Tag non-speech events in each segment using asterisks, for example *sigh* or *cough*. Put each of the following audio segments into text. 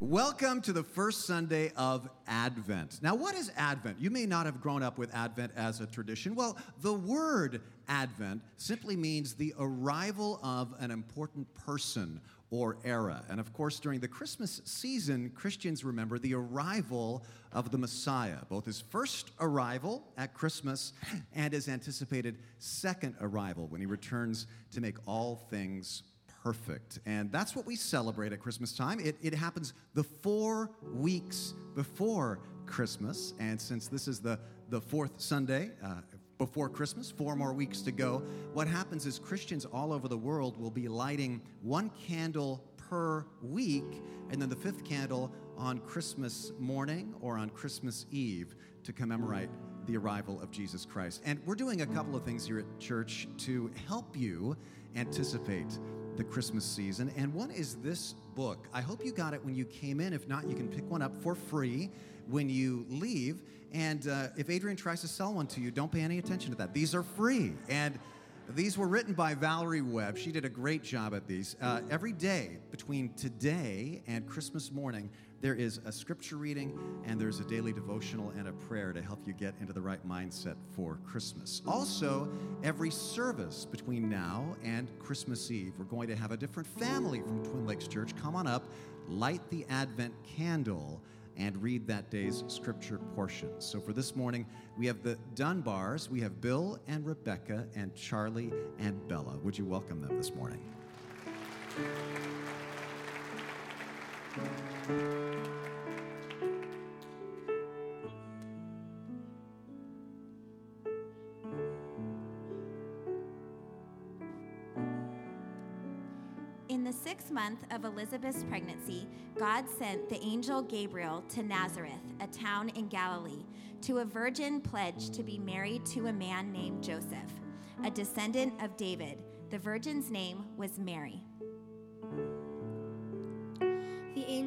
Welcome to the first Sunday of Advent. Now, what is Advent? You may not have grown up with Advent as a tradition. Well, the word Advent simply means the arrival of an important person or era. And of course, during the Christmas season, Christians remember the arrival of the Messiah, both his first arrival at Christmas and his anticipated second arrival when he returns to make all things perfect. And that's what we celebrate at Christmas time. It, it happens the four weeks before Christmas. And since this is the, the fourth Sunday, uh, before Christmas, four more weeks to go. What happens is Christians all over the world will be lighting one candle per week, and then the fifth candle on Christmas morning or on Christmas Eve to commemorate the arrival of Jesus Christ. And we're doing a couple of things here at church to help you anticipate the Christmas season. And one is this book. I hope you got it when you came in. If not, you can pick one up for free when you leave. And uh, if Adrian tries to sell one to you, don't pay any attention to that. These are free. And these were written by Valerie Webb. She did a great job at these. Uh, every day between today and Christmas morning, there is a scripture reading and there's a daily devotional and a prayer to help you get into the right mindset for Christmas. Also, every service between now and Christmas Eve, we're going to have a different family from Twin Lakes Church come on up, light the Advent candle and read that day's scripture portion. So for this morning, we have the Dunbars. We have Bill and Rebecca and Charlie and Bella. Would you welcome them this morning? In the sixth month of Elizabeth's pregnancy, God sent the angel Gabriel to Nazareth, a town in Galilee, to a virgin pledged to be married to a man named Joseph, a descendant of David. The virgin's name was Mary.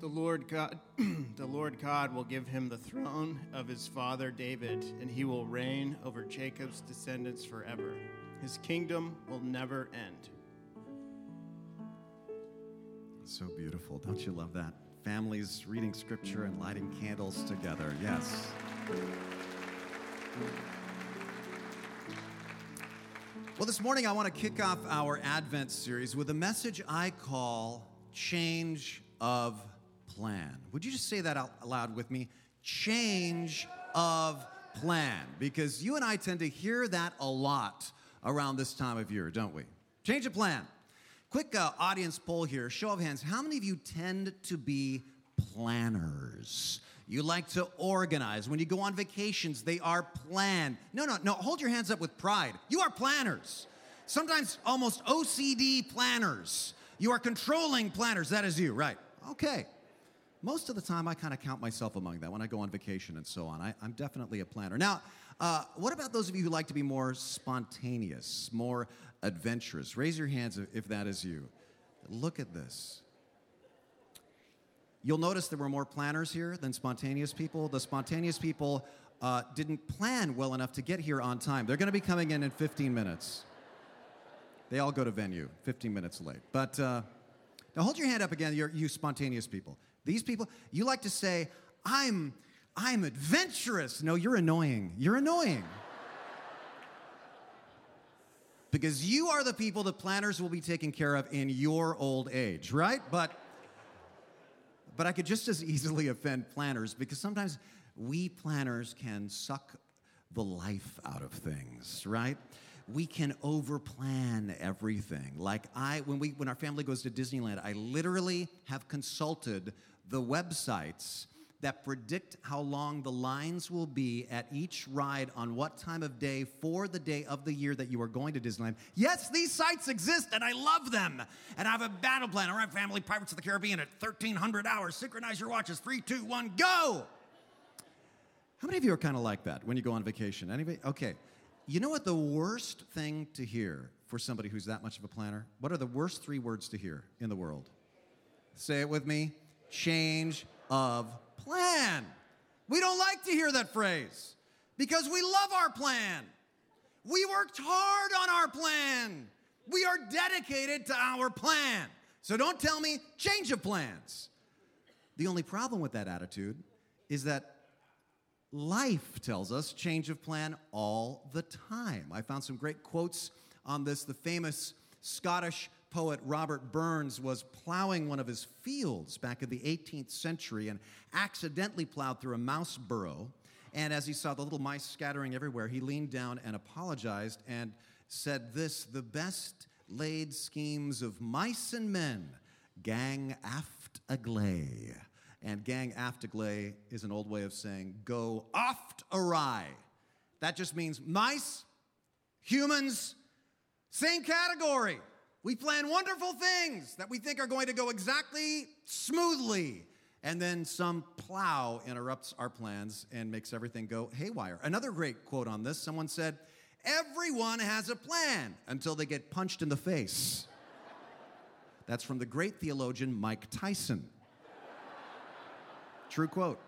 The Lord God, *clears throat* the Lord God will give him the throne of his father David, and he will reign over Jacob's descendants forever. His kingdom will never end. So beautiful. Don't you love that? Families reading scripture and lighting candles together. Yes. Well, this morning I want to kick off our Advent series with a message I call Change of Plan. Would you just say that out loud with me? Change of Plan. Because you and I tend to hear that a lot around this time of year, don't we? Change of plan. Quick uh, audience poll here. Show of hands. How many of you tend to be planners? You like to organize. When you go on vacations, they are planned. No, no, no. Hold your hands up with pride. You are planners. Sometimes almost OCD planners. You are controlling planners. That is you, right? Okay. Most of the time, I kind of count myself among that when I go on vacation and so on. I, am definitely a planner. Now, uh, what about those of you who like to be more spontaneous, more adventurous? Raise your hands if that is you. Look at this. You'll notice there were more planners here than spontaneous people. The spontaneous people uh, didn't plan well enough to get here on time. They're going to be coming in in 15 minutes. They all go to venue 15 minutes late. But uh, now hold your hand up again, you spontaneous people. These people, you like to say, I'm, I'm adventurous. No, you're annoying. You're annoying. *laughs* because you are the people the planners will be taking care of in your old age, right? But but I could just as easily offend planners because sometimes we planners can suck the life out of things, right? We can overplan everything. Like I when we when our family goes to Disneyland, I literally have consulted the websites that predict how long the lines will be at each ride on what time of day for the day of the year that you are going to Disneyland. Yes, these sites exist and I love them. And I have a battle plan. All right, family, Pirates of the Caribbean at 1300 hours. Synchronize your watches. Three, two, one, go. How many of you are kind of like that when you go on vacation? Anybody? Okay. You know what the worst thing to hear for somebody who's that much of a planner? What are the worst three words to hear in the world? Say it with me change of plan. We don't like to hear that phrase because we love our plan. We worked hard on our plan. We are dedicated to our plan. So don't tell me change of plans. The only problem with that attitude is that life tells us change of plan all the time. I found some great quotes on this. The famous Scottish poet Robert Burns was plowing one of his fields back in the 18th century and accidentally plowed through a mouse burrow. And as he saw the little mice scattering everywhere, he leaned down and apologized and said this The best laid schemes of mice and men gang aft agley. And gang aft agley is an old way of saying go oft awry. That just means mice, humans, same category. We plan wonderful things that we think are going to go exactly smoothly. And then some plow interrupts our plans and makes everything go haywire. Another great quote on this someone said, Everyone has a plan until they get punched in the face. That's from the great theologian Mike Tyson. True quote.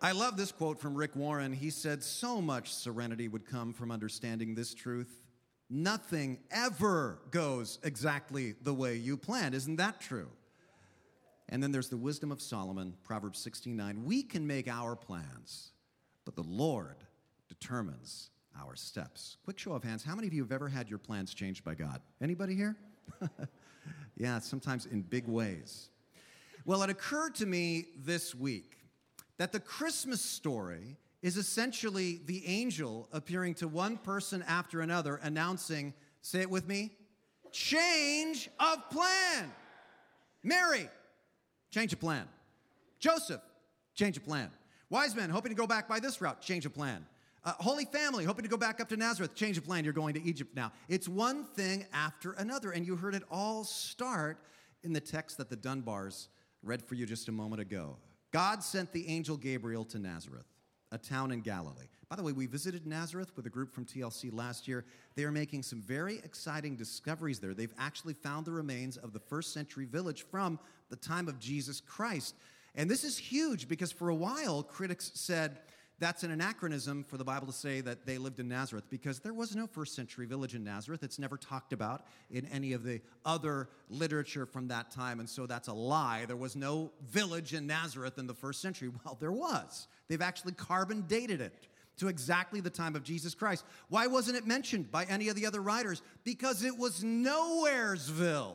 I love this quote from Rick Warren. He said, So much serenity would come from understanding this truth. Nothing ever goes exactly the way you planned. Isn't that true? And then there's the wisdom of Solomon, Proverbs 16:9. We can make our plans, but the Lord determines our steps. Quick show of hands, how many of you have ever had your plans changed by God? Anybody here? *laughs* yeah, sometimes in big ways. Well, it occurred to me this week that the Christmas story is essentially the angel appearing to one person after another, announcing, say it with me, change of plan. Mary, change of plan. Joseph, change of plan. Wise men, hoping to go back by this route, change of plan. Uh, Holy Family, hoping to go back up to Nazareth, change of plan, you're going to Egypt now. It's one thing after another, and you heard it all start in the text that the Dunbars read for you just a moment ago. God sent the angel Gabriel to Nazareth, a town in Galilee. By the way, we visited Nazareth with a group from TLC last year. They are making some very exciting discoveries there. They've actually found the remains of the first century village from the time of Jesus Christ. And this is huge because for a while, critics said, that's an anachronism for the Bible to say that they lived in Nazareth because there was no first century village in Nazareth. It's never talked about in any of the other literature from that time, and so that's a lie. There was no village in Nazareth in the first century. *laughs* Well, there was. They've actually carbon dated it to exactly the time of Jesus Christ. Why wasn't it mentioned by any of the other writers? Because it was Nowheresville.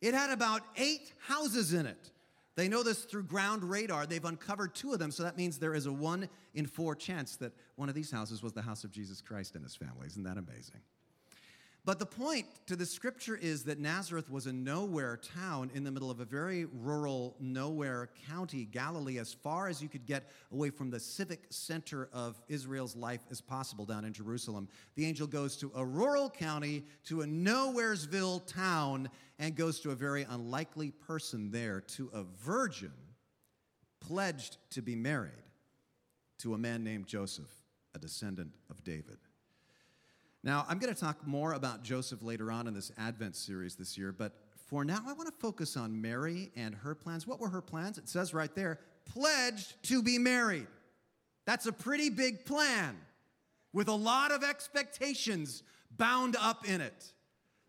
It had about eight houses in it. They know this through ground radar. They've uncovered two of them, so that means there is a one in four chance that one of these houses was the house of Jesus Christ and his family. Isn't that amazing? But the point to the scripture is that Nazareth was a nowhere town in the middle of a very rural, nowhere county, Galilee, as far as you could get away from the civic center of Israel's life as possible down in Jerusalem. The angel goes to a rural county, to a nowheresville town, and goes to a very unlikely person there, to a virgin pledged to be married to a man named Joseph, a descendant of David. Now, I'm going to talk more about Joseph later on in this Advent series this year, but for now, I want to focus on Mary and her plans. What were her plans? It says right there, pledged to be married. That's a pretty big plan with a lot of expectations bound up in it.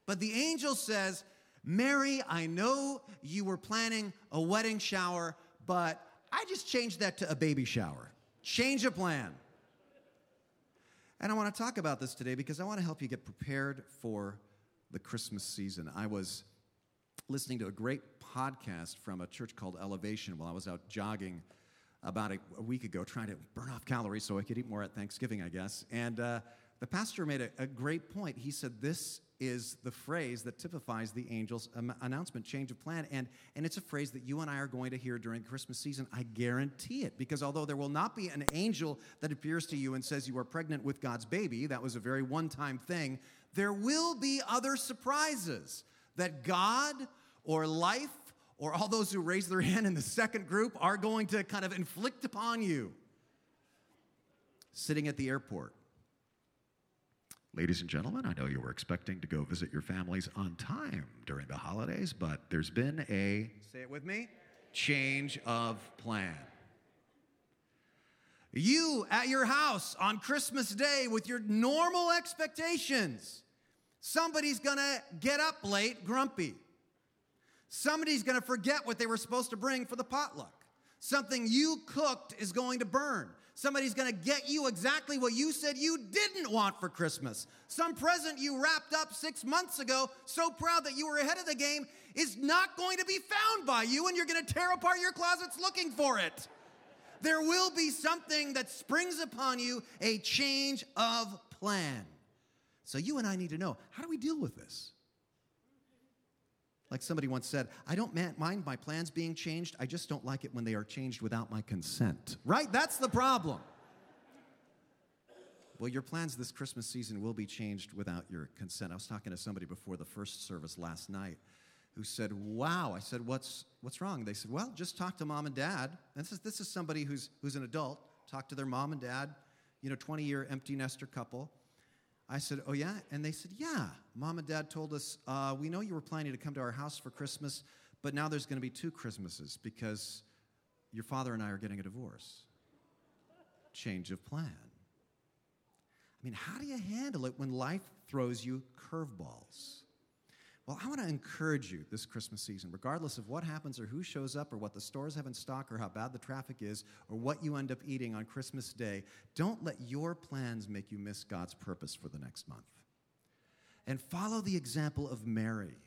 But the angel says, Mary, I know you were planning a wedding shower, but I just changed that to a baby shower. Change of plan. And I want to talk about this today because I want to help you get prepared for the Christmas season. I was listening to a great podcast from a church called Elevation while I was out jogging about a, week ago, trying to burn off calories so I could eat more at Thanksgiving, I guess. And uh, the pastor made a, a great point. He said, This is the phrase that typifies the angel's announcement, change of plan. And, and it's a phrase that you and I are going to hear during Christmas season. I guarantee it. Because although there will not be an angel that appears to you and says you are pregnant with God's baby, that was a very one time thing, there will be other surprises that God or life or all those who raise their *laughs* hand in the second group are going to kind of inflict upon you. Sitting at the airport. Ladies and gentlemen, I know you were expecting to go visit your families on time during the holidays, but there's been a, say it with me, change of plan. You at your house on Christmas Day with your normal expectations, somebody's gonna get up late grumpy. Somebody's gonna forget what they were supposed to bring for the potluck. Something you cooked is going to burn. Somebody's gonna get you exactly what you said you didn't want for Christmas. Some present you wrapped up six months ago, so proud that you were ahead of the game, is not going to be found by you, and you're gonna tear apart your closets looking for it. There will be something that springs upon you, a change of plan. So you and I need to know how do we deal with this? Like somebody once said, I don't mind my plans being changed, I just don't like it when they are changed without my consent. Right? That's the problem. Well, your plans this Christmas season will be changed without your consent. I was talking to somebody before the first service last night who said, Wow. I said, What's, what's wrong? They said, Well, just talk to mom and dad. And this is, this is somebody who's, who's an adult. Talk to their mom and dad, you know, 20 year empty nester couple. I said, Oh, yeah? And they said, Yeah. Mom and dad told us, uh, We know you were planning to come to our house for Christmas, but now there's going to be two Christmases because your father and I are getting a divorce. Change of plan. I mean, how do you handle it when life throws you curveballs? Well, I want to encourage you this Christmas season, regardless of what happens or who shows up or what the stores have in stock or how bad the traffic is or what you end up eating on Christmas Day, don't let your plans make you miss God's purpose for the next month. And follow the example of Mary,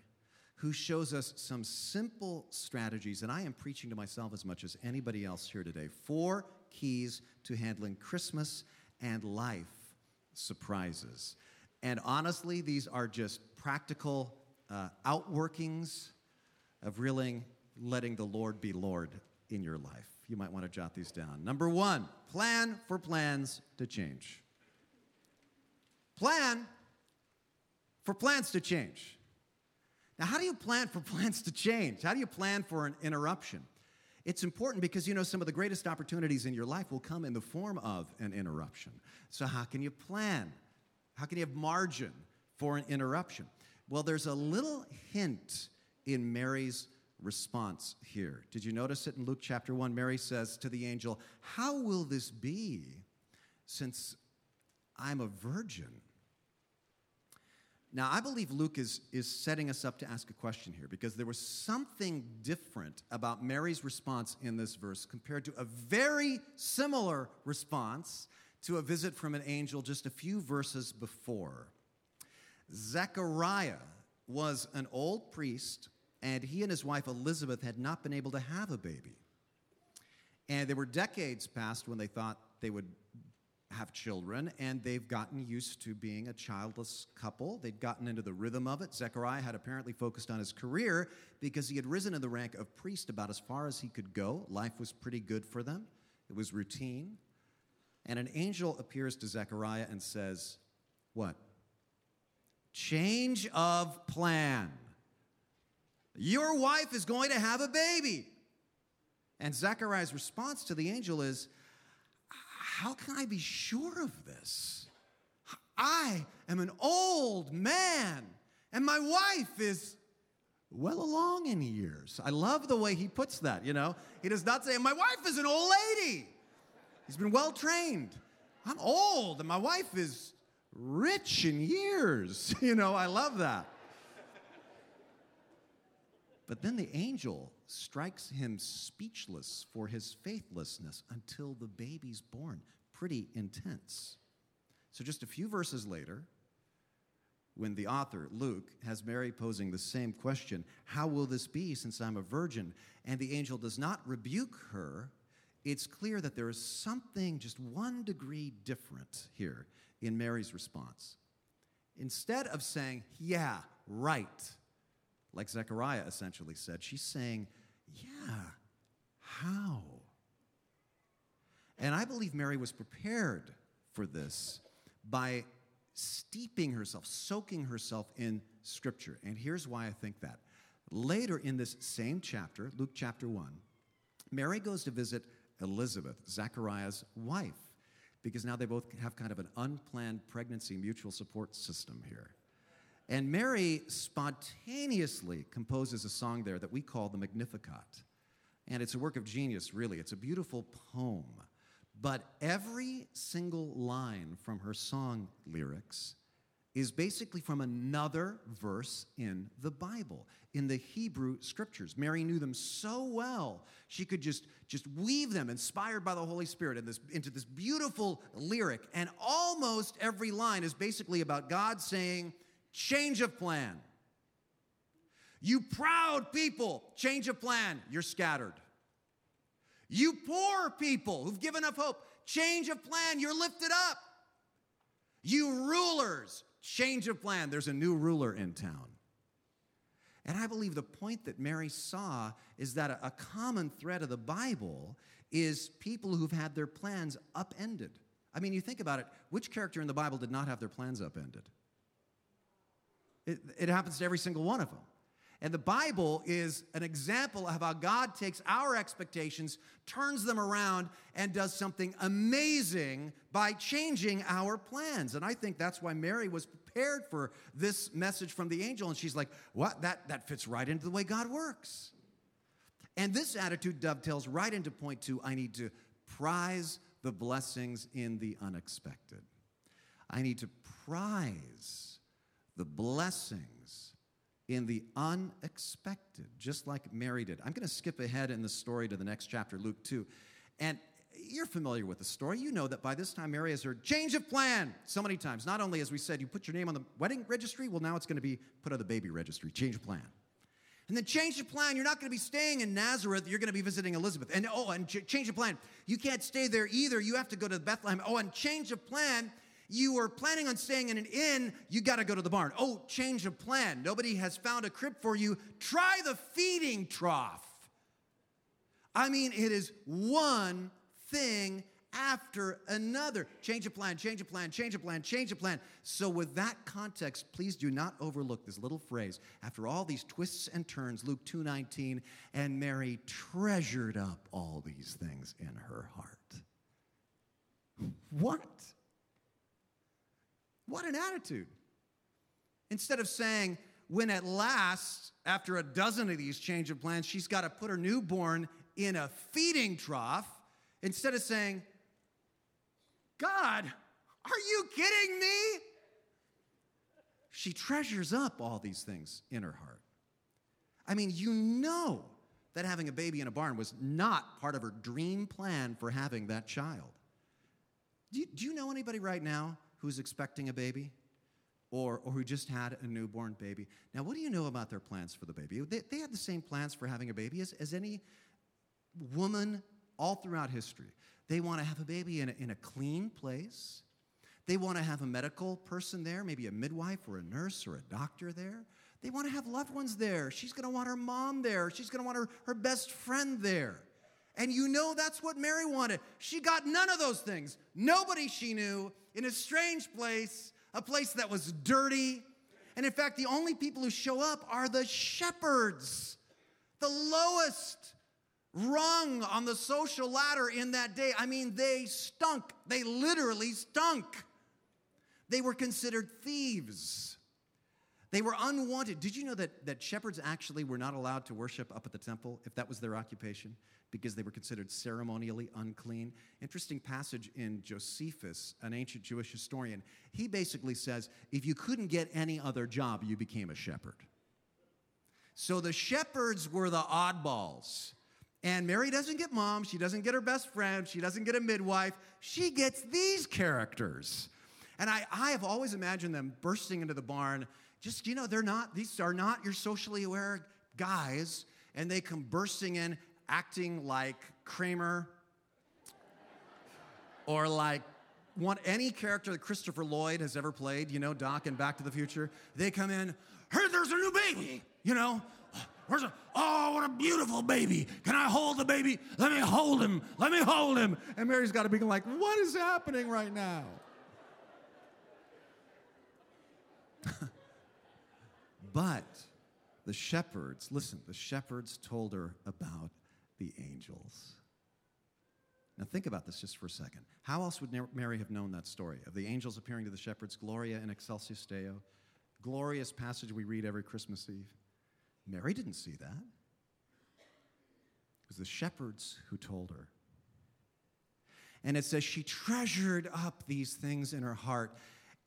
who shows us some simple strategies, and I am preaching to myself as much as anybody else here today. Four keys to handling Christmas and life surprises. And honestly, these are just practical uh, outworkings of really letting the Lord be Lord in your life. You might want to jot these down. Number one, plan for plans to change. Plan for plans to change. Now, how do you plan for *laughs* plans to change? How do you plan for an interruption? It's important because you know some of the greatest opportunities in your life will come in the form of an interruption. So, how can you plan? How can you have margin for an interruption? Well, there's a little hint in Mary's response here. Did you notice it in Luke chapter 1? Mary says to the angel, How will this be since I'm a virgin? Now, I believe Luke is, is setting us up to ask a question here because there was something different about Mary's response in this verse compared to a very similar response to a visit from an angel just a few verses before. Zechariah was an old priest, and he and his wife Elizabeth had not been able to have a baby. And there were decades past when they thought they would have children, and they've gotten used to being a childless couple. They'd gotten into the rhythm of it. Zechariah had apparently focused on his career because he had risen in the rank of priest about as far as he could go. Life was pretty good for them, it was routine. And an angel appears to Zechariah and says, What? Change of plan. Your wife is going to have a baby. And Zechariah's response to the angel is, How can I be sure of this? I am an old man, and my wife is well along in years. I love the way he puts that, you know. He does not say, My wife is an old lady. He's been well trained. I'm old, and my wife is rich in years. *laughs* You know, I love that. But then the angel strikes him speechless for his faithlessness until the baby's born. Pretty intense. So, just a few verses later, when the author, Luke, has Mary posing the same question How will this be since I'm a virgin? And the angel does not rebuke her, it's clear that there is something just one degree different here in Mary's response. Instead of saying, Yeah, right, like Zechariah essentially said, she's saying, Yeah, how? And I believe Mary was prepared for this by steeping herself, soaking herself in Scripture. And here's why I think that. Later in this same chapter, Luke chapter 1, Mary goes to visit Elizabeth, Zechariah's wife, because now they both have kind of an unplanned pregnancy mutual support system here. And Mary spontaneously composes a song there that we call the Magnificat. And it's a work of genius, really. It's a beautiful poem. But every single line from her song lyrics is basically from another verse in the Bible, in the Hebrew scriptures. Mary knew them so well, she could just, just weave them, inspired by the Holy Spirit, in this, into this beautiful lyric. And almost every line is basically about God saying, change of plan. You proud people, change of plan, you're scattered. You poor people who've given up hope, change of plan, you're lifted up. You rulers, change of plan, there's a new ruler in town. And I believe the point that Mary saw is that a, common thread of the Bible is people who've had their plans upended. I mean, you think about it, which character in the Bible did not have their plans upended? It, it happens to every single one of them. And the Bible is an example of how God takes our expectations, turns them around, and does something amazing by changing our plans. And I think that's why Mary was prepared for this message from the angel. And she's like, What? That, that fits right into the way God works. And this attitude dovetails right into point two I need to prize the blessings in the unexpected. I need to prize the blessings in the unexpected, just like Mary did. I'm going to skip ahead in the story to the next chapter, Luke 2. And you're familiar with the story. You know that by this time Mary has heard change of plan so many times. Not only, as we said, you put your name on the wedding registry, well, now it's going to be put on the baby registry, change of plan. And then change of plan. You're not going to be staying in Nazareth. You're going to be visiting Elizabeth. And oh, and ch- change of plan. You can't stay there either. You have to go to Bethlehem. Oh, and change of plan you were planning on staying in an inn, you got to go to the barn. Oh, change of plan. Nobody has found a crib for you. Try the feeding trough. I mean, it is one thing after another. Change of plan, change of plan, change of plan, change of plan. So, with that context, please do not overlook this little phrase. After all these twists and turns, Luke 2:19, and Mary treasured up all these things in her heart. *laughs* What? What an attitude. Instead of saying, when at last, after a dozen of these change of plans, she's got to put her newborn in a feeding trough, instead of saying, God, are you kidding me? She treasures up all these things in her heart. I mean, you know that having a baby in a barn was not part of her dream plan for having that child. Do you, do you know anybody right now who's expecting a baby or, or who just had a newborn baby. Now, what do you know about their plans for the baby? They, they have the same plans for having a baby as, as any woman all throughout history. They want to have a baby in a, in a clean place. They want to have a medical person there, maybe a midwife or a nurse or a doctor there. They want to have loved ones there. She's going to want her mom there. She's going to want her, her best friend there. And you know that's what Mary wanted. She got none of those things. Nobody she knew in a strange place, a place that was dirty. And in fact, the only people who show up are the shepherds, the lowest rung on the social ladder in that day. I mean, they stunk. They literally stunk. They were considered thieves. They were unwanted. Did you know that, that shepherds actually were not allowed to worship up at the temple if that was their occupation? Because they were considered ceremonially unclean. Interesting passage in Josephus, an ancient Jewish historian. He basically says if you couldn't get any other job, you became a shepherd. So the shepherds were the oddballs. And Mary doesn't get mom, she doesn't get her best friend, she doesn't get a midwife, she gets these characters. And I, I have always imagined them bursting into the barn. Just, you know, they're not, these are not your socially aware guys. And they come bursting in acting like Kramer or like one, any character that Christopher Lloyd has ever played, you know, Doc in Back to the Future, they come in, hey, there's a new baby, you know. Where's a, oh, what a beautiful baby. Can I hold the baby? Let me hold him. Let me hold him. And Mary's got to be like, what is happening right now? *laughs* but the shepherds, listen, the shepherds told her about the angels. Now, think about this just for a second. How else would Mary have known that story of the angels appearing to the shepherds? Gloria in Excelsis Deo. Glorious passage we read every Christmas Eve. Mary didn't see that. It was the shepherds who told her. And it says she treasured up these things in her heart.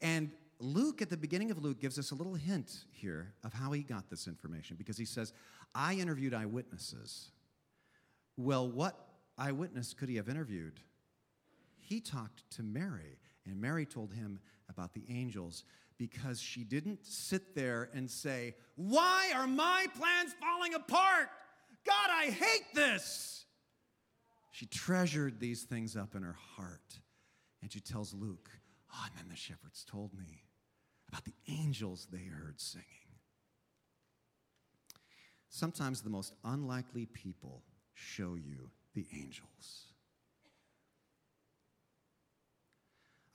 And Luke, at the beginning of Luke, gives us a little hint here of how he got this information because he says, I interviewed eyewitnesses. Well, what eyewitness could he have interviewed? He talked to Mary, and Mary told him about the angels because she didn't sit there and say, Why are my plans falling apart? God, I hate this. She treasured these things up in her heart. And she tells Luke, Oh, and then the shepherds told me about the angels they heard singing. Sometimes the most unlikely people show you the angels.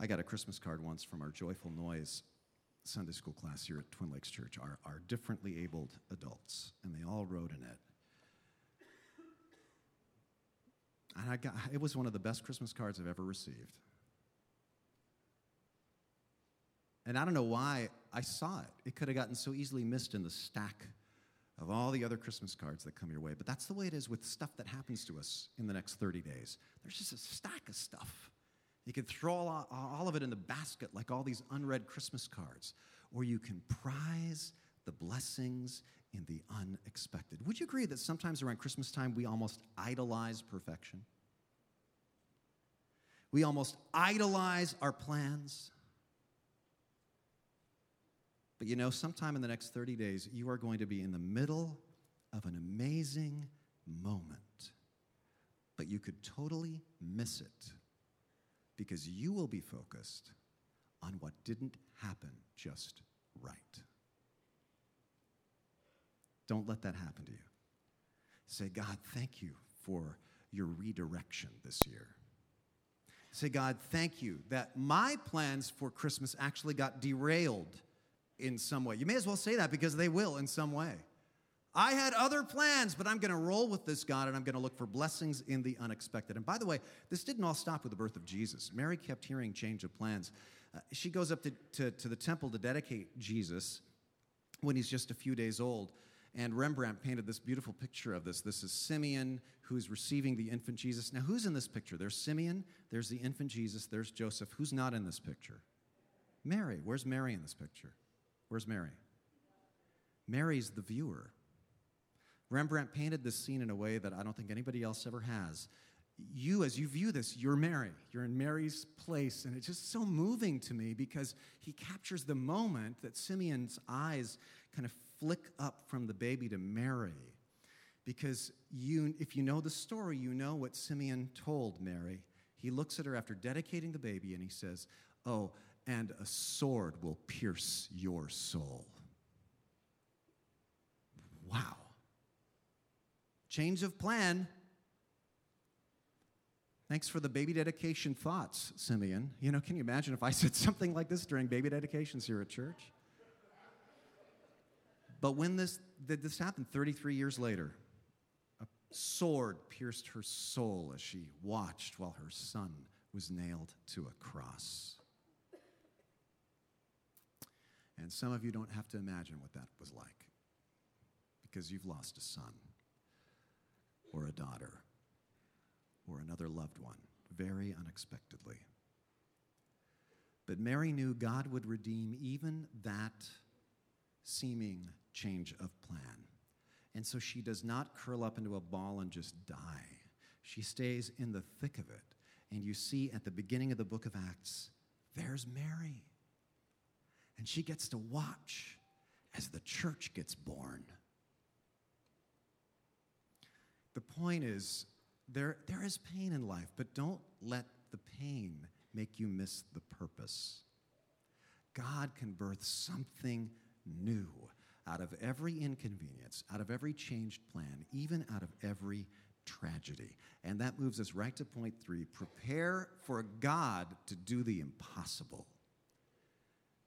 I got a Christmas card once from our Joyful Noise Sunday school class here at Twin Lakes Church, our, our differently abled adults, and they all wrote in it. And I got, it was one of the best Christmas cards I've ever received. And I don't know why I saw it. It could have gotten so easily missed in the stack of all the other Christmas cards that come your way. But that's the way it is with stuff that happens to us in the next 30 days. There's just a stack of stuff. You can throw all, all of it in the basket like all these unread Christmas cards, or you can prize the blessings in the unexpected. Would you agree that sometimes around Christmas time we almost idolize perfection? We almost idolize our plans. But you know, sometime in the next 30 days, you are going to be in the middle of an amazing moment. But you could totally miss it because you will be focused on what didn't happen just right. Don't let that happen to you. Say, God, thank you for your redirection this year. Say, God, thank you that my plans for Christmas actually got derailed in some way. You may as well say that because they will in some way. I had other plans, but I'm going to roll with this God and I'm going to look for blessings in the unexpected. And by the way, this didn't all stop with the birth of Jesus. Mary kept hearing change of plans. Uh, she goes up to, to, to the temple to dedicate Jesus when he's just a few days old. And Rembrandt painted this beautiful picture of this. This is Simeon who's receiving the infant Jesus. Now, who's in this picture? There's Simeon, there's the infant Jesus, there's Joseph. Who's not in this picture? Mary. Where's Mary in this picture? Where's Mary? Mary's the viewer. Rembrandt painted this scene in a way that I don't think anybody else ever has. You, as you view this, you're Mary. You're in Mary's place. And it's just so moving to me because he captures the moment that Simeon's eyes kind of flick up from the baby to Mary. Because you, if you know the story, you know what Simeon told Mary. He looks at her after dedicating the baby and he says, Oh, and a sword will pierce your soul. Wow. Change of plan. Thanks for the baby dedication thoughts, Simeon. You know, can you imagine if I said *laughs* something like this during baby dedications here at church? But when this did this happen 33 years later, a sword pierced her soul as she watched while her son was nailed to a cross. And some of you don't have to imagine what that was like because you've lost a son or a daughter or another loved one very unexpectedly. But Mary knew God would redeem even that seeming change of plan. And so she does not curl up into a ball and just die. She stays in the thick of it. And you see at the beginning of the book of Acts, there's Mary. And she gets to watch as the church gets born. The point is, there, there is pain in life, but don't let the pain make you miss the purpose. God can birth something new out of every inconvenience, out of every changed plan, even out of every tragedy. And that moves us right to point three prepare for God to do the impossible.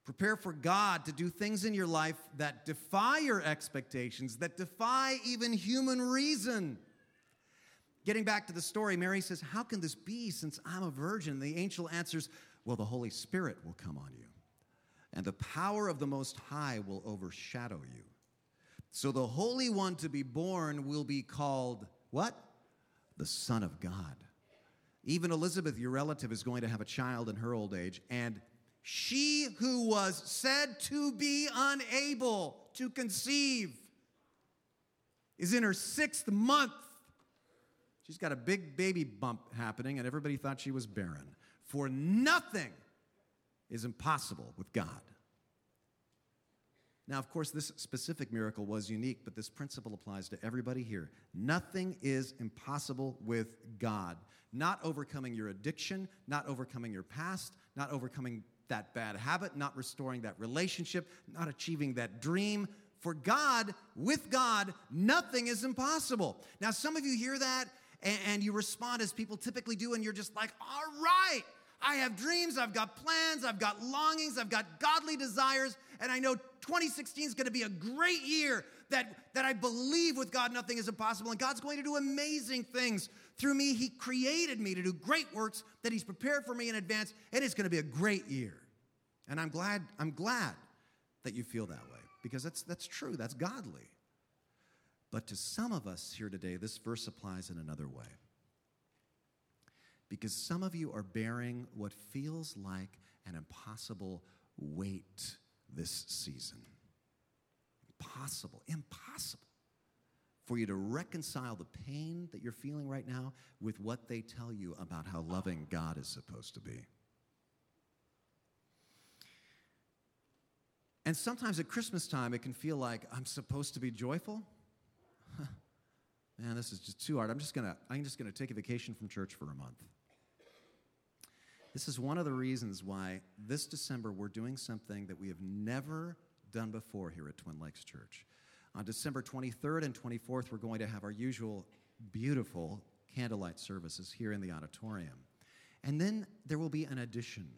Prepare for God to do things in your life that defy your expectations, that defy even human reason. Getting back to the story, Mary says, How can this be since I'm a virgin? The angel answers, Well, the Holy Spirit will come on you, and the power of the Most High will overshadow you. So the Holy One to be born will be called what? The Son of God. Even Elizabeth, your relative, is going to have a child in her old age, and she who was said to be unable to conceive is in her sixth month. She's got a big baby bump happening, and everybody thought she was barren. For nothing is impossible with God. Now, of course, this specific miracle was unique, but this principle applies to everybody here. Nothing is impossible with God. Not overcoming your addiction, not overcoming your past, not overcoming that bad habit, not restoring that relationship, not achieving that dream. For God, with God, nothing is impossible. Now, some of you hear that and, you respond as people typically do, and you're just like, all right, I have dreams, I've got plans, I've got longings, I've got godly desires, and I know 2016 is going to be a great year that, that I believe with God nothing is impossible, and God's going to do amazing things through me. He created me to do great works that He's prepared for me in advance, and it's going to be a great year. And I'm glad, I'm glad that you feel that way because that's, that's true, that's godly. But to some of us here today, this verse applies in another way. Because some of you are bearing what feels like an impossible weight this season. Impossible, impossible for you to reconcile the pain that you're feeling right now with what they tell you about how loving God is supposed to be. And sometimes at Christmas time, it can feel like I'm supposed to be joyful. *laughs* Man, this is just too hard. I'm just gonna, I'm just gonna take a vacation from church for a month. This is one of the reasons why this December we're doing something that we have never done before here at Twin Lakes Church. On December 23rd and 24th, we're going to have our usual beautiful candlelight services here in the auditorium. And then there will be an addition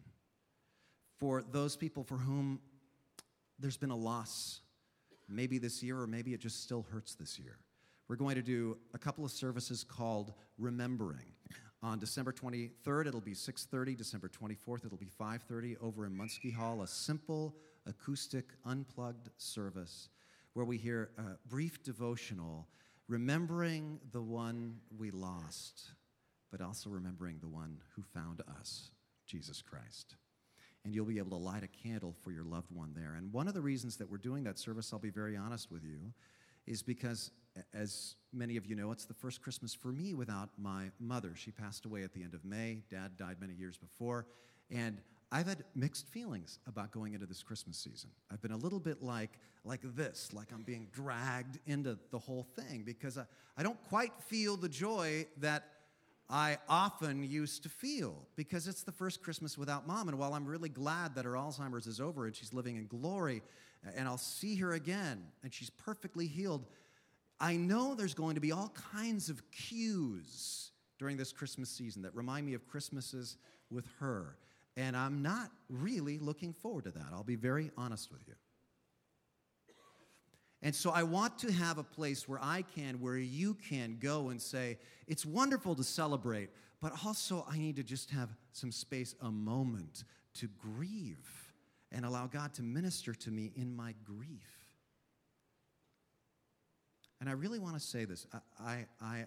for those people for whom there's been a loss, maybe this year, or maybe it just still hurts this year. We're going to do a couple of services called Remembering. On December 23rd, it'll be 6:30. December 24th, it'll be 5:30 over in Munske Hall. A simple, acoustic, unplugged service where we hear a brief devotional, remembering the one we lost, but also remembering the one who found us, Jesus Christ and you'll be able to light a candle for your loved one there. And one of the reasons that we're doing that service, I'll be very honest with you, is because, as many of you know, it's the first Christmas for me without my mother. She passed away at the end of May. Dad died many years before. And I've had mixed feelings about going into this Christmas season. I've been a little bit like, like this, like I'm being dragged into the whole thing because I, I don't quite feel the joy that I often used to feel because it's the first Christmas without mom. And while I'm really glad that her Alzheimer's is over and she's living in glory and I'll see her again and she's perfectly healed, I know there's going to be all kinds of cues during this Christmas season that remind me of Christmases with her. And I'm not really looking forward to that. I'll be very honest with you. And so I want to have a place where I can, where you can go and say, it's wonderful to celebrate, but also I need to just have some space, a moment to grieve and allow God to minister to me in my grief. And I really want to say this. I, I,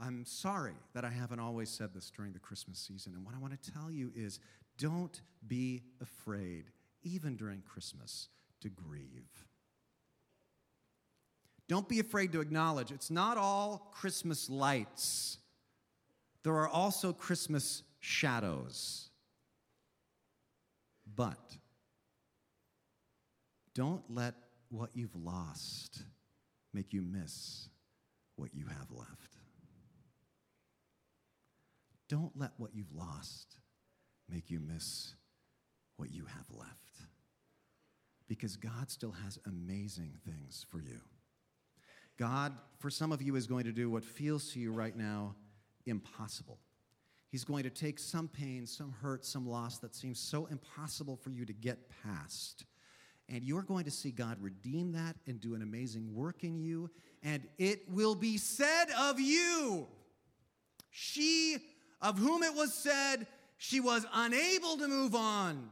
I, am sorry that I haven't always said this during the Christmas season. And what I want to tell you is don't be afraid, even during Christmas, to grieve. Don't be afraid to acknowledge it's not all Christmas lights, there are also Christmas shadows. But don't let what you've lost make you miss what you have left. Don't let what you've lost make you miss what you have left. Because God still has amazing things for you. God, for some of you, is going to do what feels to you right now impossible. He's going to take some pain, some hurt, some loss that seems so impossible for you to get past. And you're going to see God redeem that and do an amazing work in you. And it will be said of you, she of whom it was said, she was unable to move on.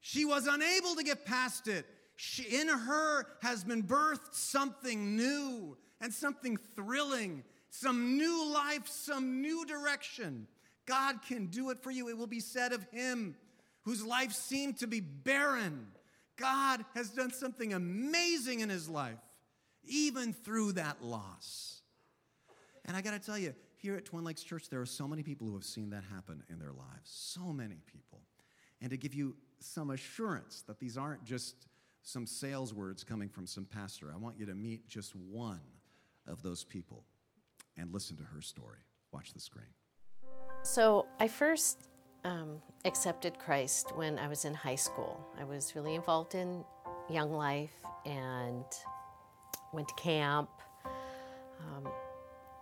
She was unable to get past it. She, in her has been birthed something new and something thrilling, some new life, some new direction. God can do it for you. It will be said of him whose life seemed to be barren. God has done something amazing in his life, even through that loss. And I got to tell you, here at Twin Lakes Church, there are so many people who have seen that happen in their lives. So many people. And to give you some assurance that these aren't just some sales words coming from some pastor, I want you to meet just one of those people and listen to her story. Watch the screen. So I first um, accepted Christ when I was in high school. I was really involved in Young Life and went to camp um,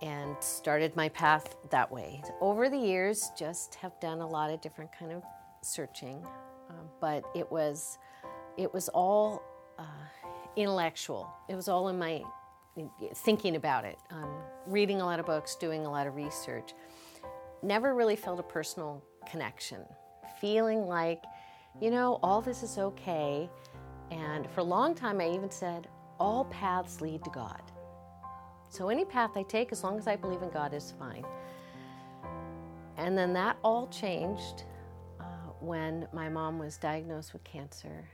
and started my path that way. Over the years, just have done a lot of different kind of searching, um, but it was it was all uh, intellectual. It was all in my thinking about it, um, reading a lot of books, doing a lot of research. Never really felt a personal connection, feeling like, you know, all this is okay. And for a long time, I even said, all paths lead to God. So any path I take, as long as I believe in God, is fine. And then that all changed uh, when my mom was diagnosed with cancer.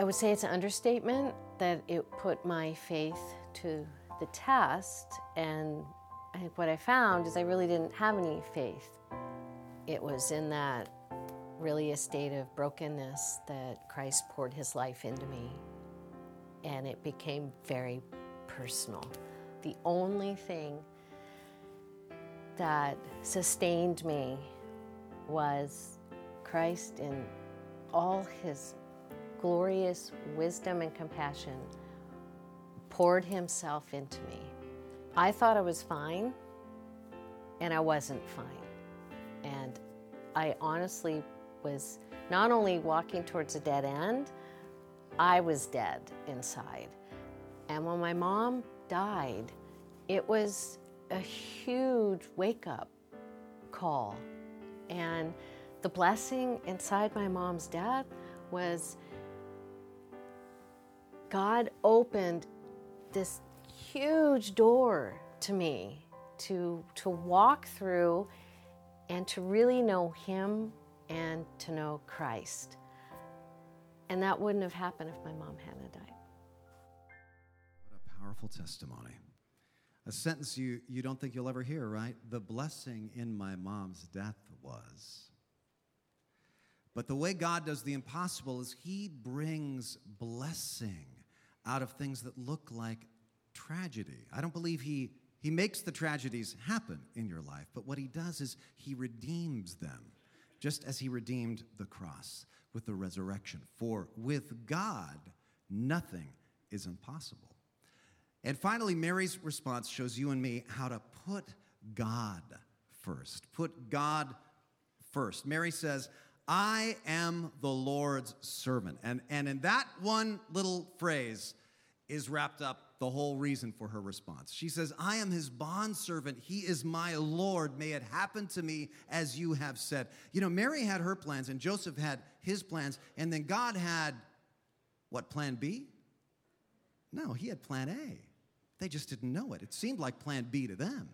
I would say it's an understatement that it put my faith to the test. And I think what I found is I really didn't have any faith. It was in that really a state of brokenness that Christ poured his life into me. And it became very personal. The only thing that sustained me was Christ in all his glorious wisdom and compassion poured himself into me. I thought I was fine, and I wasn't fine. And I honestly was not only walking towards a dead end, I was dead inside. And when my mom died, it was a huge wake up call. And the blessing inside my mom's death was God opened this huge door to me to, to walk through and to really know Him and to know Christ. And that wouldn't have happened if my mom hadn't died. What a powerful testimony. A sentence you, you don't think you'll ever hear, right? The blessing in my mom's death was. But the way God does the impossible is He brings blessing out of things that look like tragedy. I don't believe He he makes the tragedies happen in your life, but what he does is he redeems them, just as he redeemed the cross with the resurrection. For with God, nothing is impossible. And finally, Mary's response shows you and me how to put God first. Put God first. Mary says, I am the Lord's servant. And, and in that one little phrase is wrapped up the whole reason for her response. She says, I am his bondservant. He is my Lord. May it happen to me as you have said. You know, Mary had her plans and Joseph had his plans, and then God had what, plan B? No, he had plan A. They just didn't know it. It seemed like plan B to them.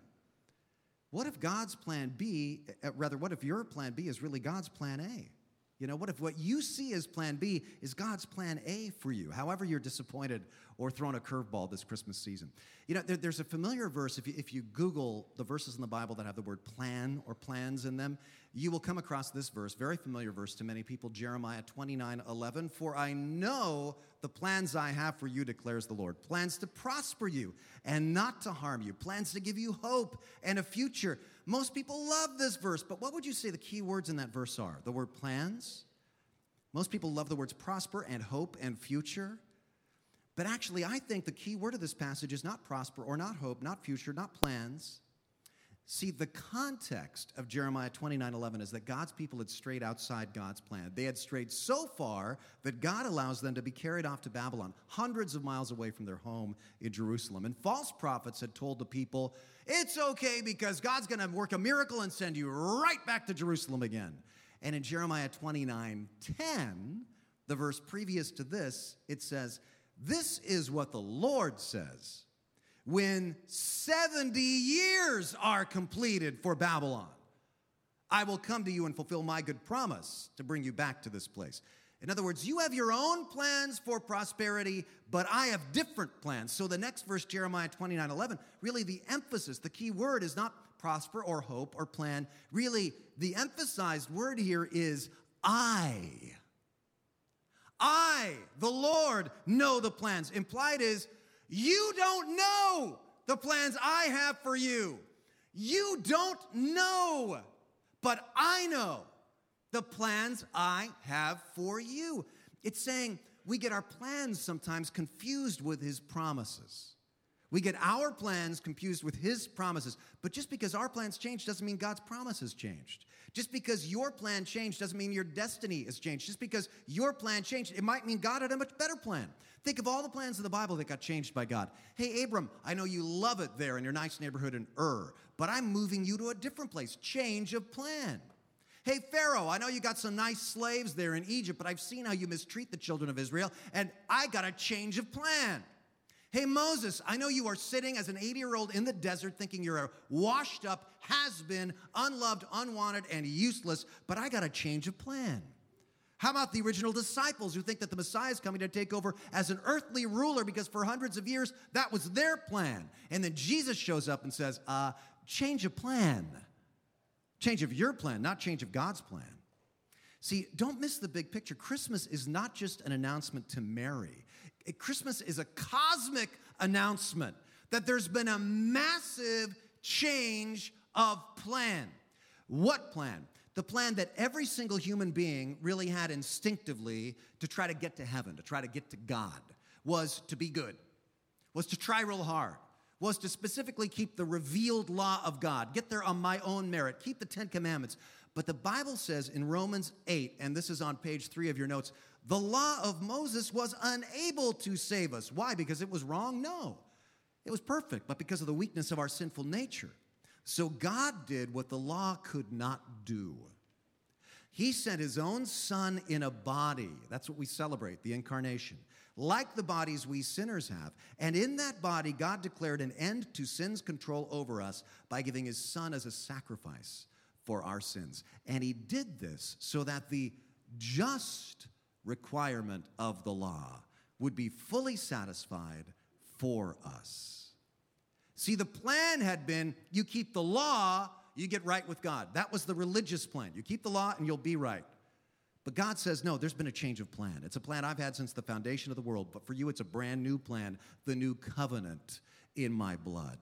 What if God's plan B, uh, rather, what if your plan B is really God's plan A? You know, what if what you see as plan B is God's plan A for you, however you're disappointed or thrown a curveball this Christmas season? You know, there, there's a familiar verse, if you, if you Google the verses in the Bible that have the word plan or plans in them, you will come across this verse, very familiar verse to many people, Jeremiah 29 11. For I know the plans I have for you, declares the Lord plans to prosper you and not to harm you, plans to give you hope and a future. Most people love this verse, but what would you say the key words in that verse are? The word plans? Most people love the words prosper and hope and future. But actually, I think the key word of this passage is not prosper or not hope, not future, not plans. See, the context of Jeremiah 29 11 is that God's people had strayed outside God's plan. They had strayed so far that God allows them to be carried off to Babylon, hundreds of miles away from their home in Jerusalem. And false prophets had told the people, it's okay because God's going to work a miracle and send you right back to Jerusalem again. And in Jeremiah 29 10, the verse previous to this, it says, This is what the Lord says when 70 years are completed for Babylon. I will come to you and fulfill my good promise to bring you back to this place. In other words, you have your own plans for prosperity, but I have different plans. So the next verse, Jeremiah 29 11, really the emphasis, the key word is not prosper or hope or plan. Really, the emphasized word here is I. I, the Lord, know the plans. Implied is you don't know the plans I have for you. You don't know, but I know the plans I have for you. It's saying we get our plans sometimes confused with his promises. We get our plans confused with his promises. But just because our plans change doesn't mean God's promises changed. Just because your plan changed doesn't mean your destiny has changed. Just because your plan changed, it might mean God had a much better plan. Think of all the plans in the Bible that got changed by God. Hey, Abram, I know you love it there in your nice neighborhood in Ur, but I'm moving you to a different place. Change of plan. Hey, Pharaoh, I know you got some nice slaves there in Egypt, but I've seen how you mistreat the children of Israel, and I got a change of plan. Hey, Moses, I know you are sitting as an 80 year old in the desert thinking you're a washed up, has been, unloved, unwanted, and useless, but I got a change of plan. How about the original disciples who think that the Messiah is coming to take over as an earthly ruler because for hundreds of years that was their plan? And then Jesus shows up and says, uh, change of plan. Change of your plan, not change of God's plan. See, don't miss the big picture. Christmas is not just an announcement to Mary, Christmas is a cosmic announcement that there's been a massive change of plan. What plan? The plan that every single human being really had instinctively to try to get to heaven, to try to get to God, was to be good, was to try real hard, was to specifically keep the revealed law of God, get there on my own merit, keep the Ten Commandments. But the Bible says in Romans 8, and this is on page three of your notes, the law of Moses was unable to save us. Why? Because it was wrong? No. It was perfect, but because of the weakness of our sinful nature. So God did what the law could not do. He sent his own son in a body. That's what we celebrate, the incarnation. Like the bodies we sinners have. And in that body, God declared an end to sin's control over us by giving his son as a sacrifice for our sins. And he did this so that the just requirement of the law would be fully satisfied for us. See, the plan had been you keep the law, you get right with God. That was the religious plan. You keep the law and you'll be right. But God says, no, there's been a change of plan. It's a plan I've had since the foundation of the world, but for you, it's a brand new plan, the new covenant in my blood.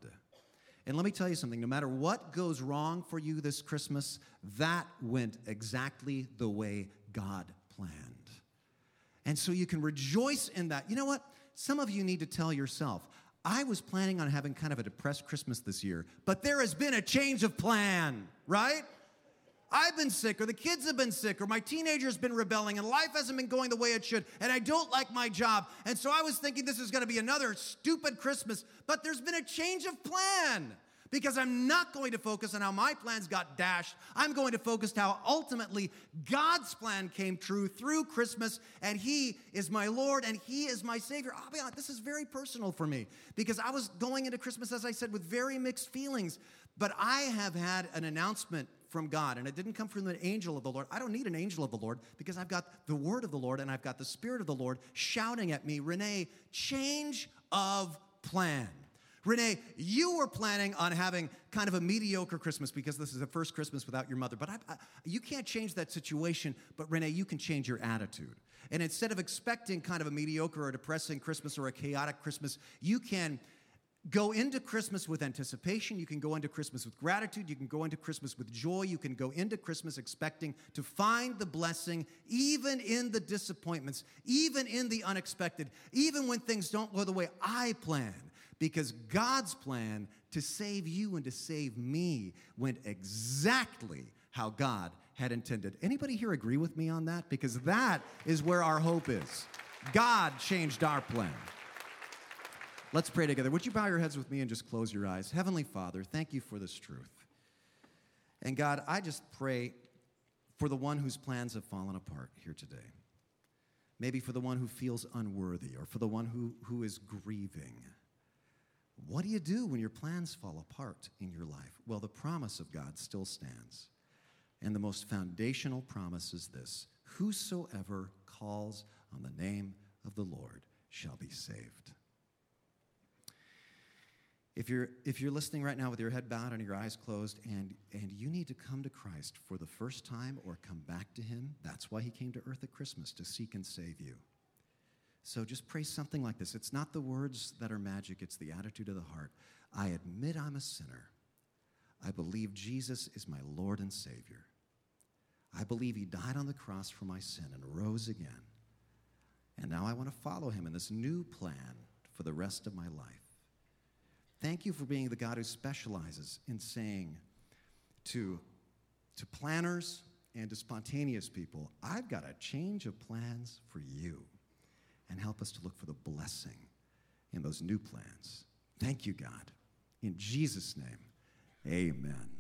And let me tell you something no matter what goes wrong for you this Christmas, that went exactly the way God planned. And so you can rejoice in that. You know what? Some of you need to tell yourself, I was planning on having kind of a depressed Christmas this year, but there has been a change of plan, right? I've been sick, or the kids have been sick, or my teenager's been rebelling, and life hasn't been going the way it should, and I don't like my job. And so I was thinking this is gonna be another stupid Christmas, but there's been a change of plan because I'm not going to focus on how my plans got dashed. I'm going to focus how ultimately God's plan came true through Christmas, and He is my Lord and He is my Savior. I'll be honest, this is very personal for me because I was going into Christmas, as I said, with very mixed feelings. But I have had an announcement from God, and it didn't come from an angel of the Lord. I don't need an angel of the Lord because I've got the word of the Lord and I've got the Spirit of the Lord shouting at me, Rene, change of plan. Rene, you were planning on having kind of a mediocre Christmas because this is the first Christmas without your mother. But I, I, you can't change that situation. But Rene, you can change your attitude. And instead of expecting kind of a mediocre or depressing Christmas or a chaotic Christmas, you can go into Christmas with anticipation. You can go into Christmas with gratitude. You can go into Christmas with joy. You can go into Christmas expecting to find the blessing, even in the disappointments, even in the unexpected, even when things don't go the way I plan because God's plan to save you and to save me went exactly how God had intended. Anybody here agree with me on that? Because that is where our hope is. God changed our plan. Let's pray together. Would you bow your heads with me and just close your eyes? Heavenly Father, thank you for this truth. And God, I just pray for the one whose plans have fallen apart here today. Maybe for the one who feels unworthy or for the one who, who is grieving. What do you do when your plans fall apart in your life? Well, the promise of God still stands. And the most foundational promise is this Whosoever calls on the name of the Lord shall be saved. If you're, if you're listening right now with your head bowed and your eyes closed and, and you need to come to Christ for the first time or come back to Him, that's why He came to earth at Christmas, to seek and save you. So just pray something like this. It's not the words that are magic, it's the attitude of the heart. I admit I'm a sinner. I believe Jesus is my Lord and Savior. I believe He died on the cross for my sin and rose again. And now I want to follow Him in this new plan for the rest of my life. Thank you for being the God who specializes in saying to, to planners and to spontaneous people, I've got a change of plans for you. And help us to look for the blessing in those new plans. Thank you, God. In Jesus' name, amen.